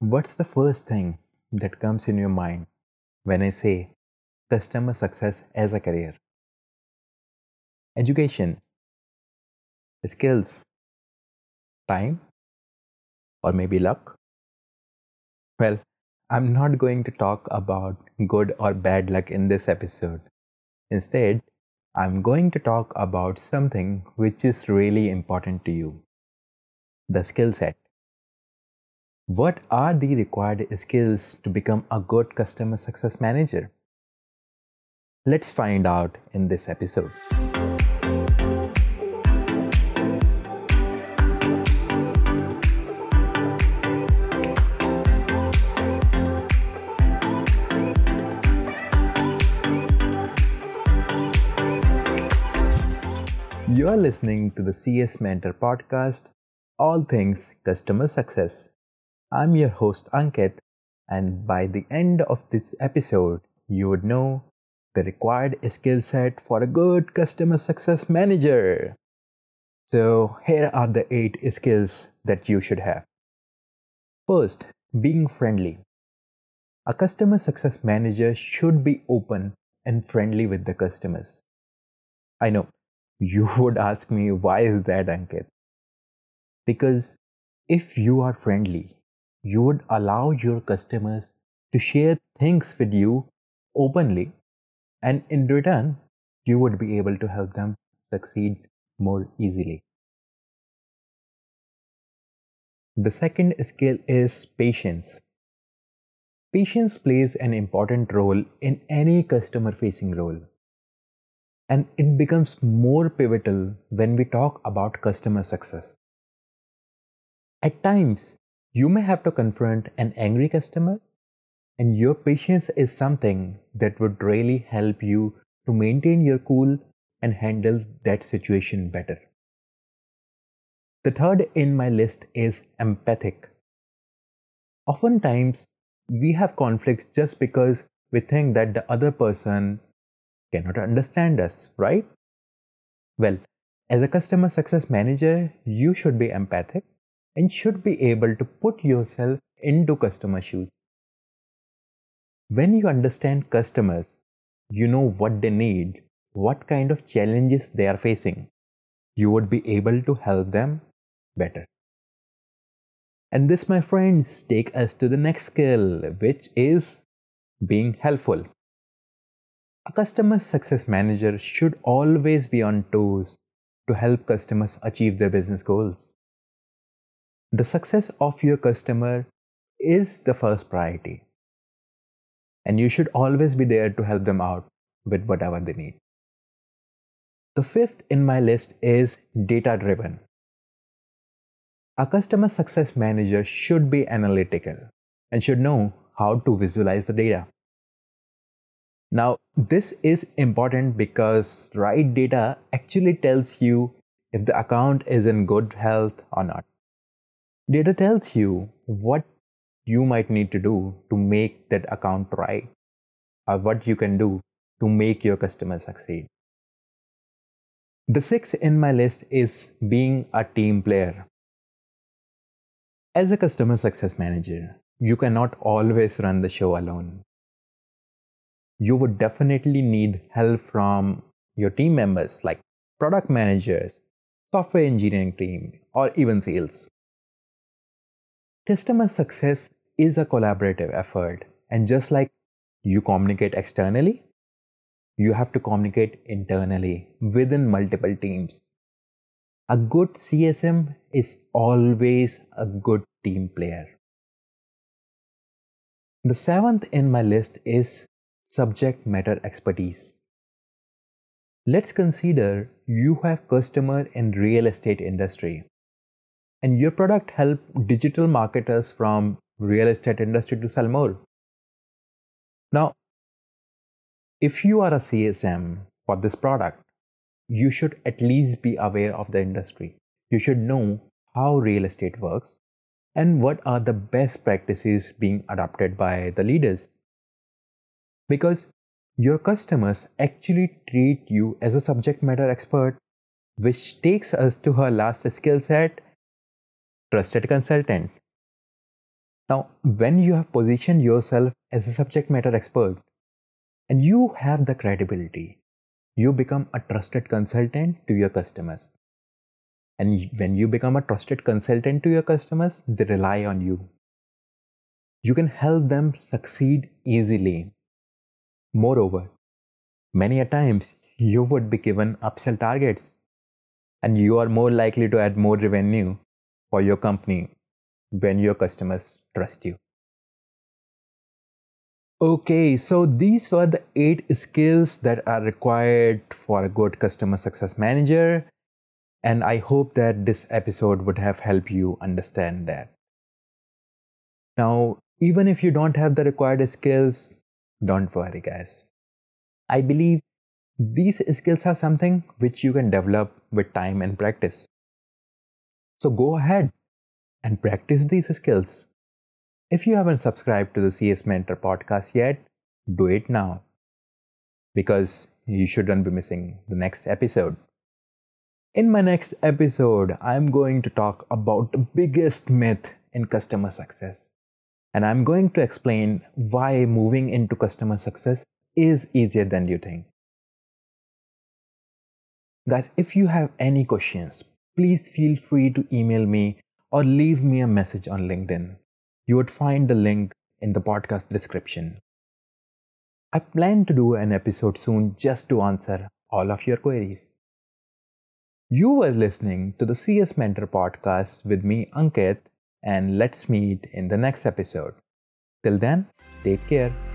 What's the first thing that comes in your mind when I say customer success as a career? Education, skills, time, or maybe luck? Well, I'm not going to talk about good or bad luck in this episode. Instead, I'm going to talk about something which is really important to you the skill set. What are the required skills to become a good customer success manager? Let's find out in this episode. You are listening to the CS Mentor podcast, All Things Customer Success. I'm your host Ankit, and by the end of this episode, you would know the required skill set for a good customer success manager. So, here are the eight skills that you should have. First, being friendly. A customer success manager should be open and friendly with the customers. I know you would ask me, why is that, Ankit? Because if you are friendly, you would allow your customers to share things with you openly, and in return, you would be able to help them succeed more easily. The second skill is patience. Patience plays an important role in any customer facing role. And it becomes more pivotal when we talk about customer success. At times, you may have to confront an angry customer, and your patience is something that would really help you to maintain your cool and handle that situation better. The third in my list is empathic. Oftentimes, we have conflicts just because we think that the other person cannot understand us, right? Well, as a customer success manager, you should be empathic and should be able to put yourself into customer shoes. When you understand customers, you know what they need, what kind of challenges they are facing. You would be able to help them better. And this, my friends, take us to the next skill, which is being helpful. A customer success manager should always be on toes to help customers achieve their business goals. The success of your customer is the first priority. And you should always be there to help them out with whatever they need. The fifth in my list is data driven. A customer success manager should be analytical and should know how to visualize the data. Now, this is important because right data actually tells you if the account is in good health or not. Data tells you what you might need to do to make that account right or what you can do to make your customer succeed. The sixth in my list is being a team player. As a customer success manager, you cannot always run the show alone. You would definitely need help from your team members like product managers, software engineering team, or even sales. Customer success is a collaborative effort, and just like you communicate externally, you have to communicate internally within multiple teams. A good CSM is always a good team player. The seventh in my list is subject matter expertise. Let's consider you have customer in real estate industry and your product help digital marketers from real estate industry to sell more. Now, if you are a CSM for this product, you should at least be aware of the industry. You should know how real estate works and what are the best practices being adopted by the leaders. Because your customers actually treat you as a subject matter expert, which takes us to her last skill set trusted consultant. Now, when you have positioned yourself as a subject matter expert and you have the credibility, you become a trusted consultant to your customers. And when you become a trusted consultant to your customers, they rely on you. You can help them succeed easily. Moreover, many a times you would be given upsell targets and you are more likely to add more revenue for your company when your customers trust you. Okay, so these were the eight skills that are required for a good customer success manager. And I hope that this episode would have helped you understand that. Now, even if you don't have the required skills, don't worry, guys. I believe these skills are something which you can develop with time and practice. So go ahead and practice these skills. If you haven't subscribed to the CS Mentor podcast yet, do it now because you shouldn't be missing the next episode. In my next episode, I'm going to talk about the biggest myth in customer success. And I'm going to explain why moving into customer success is easier than you think. Guys, if you have any questions, please feel free to email me or leave me a message on LinkedIn. You would find the link in the podcast description. I plan to do an episode soon just to answer all of your queries. You were listening to the CS Mentor podcast with me, Ankit, and let's meet in the next episode. Till then, take care.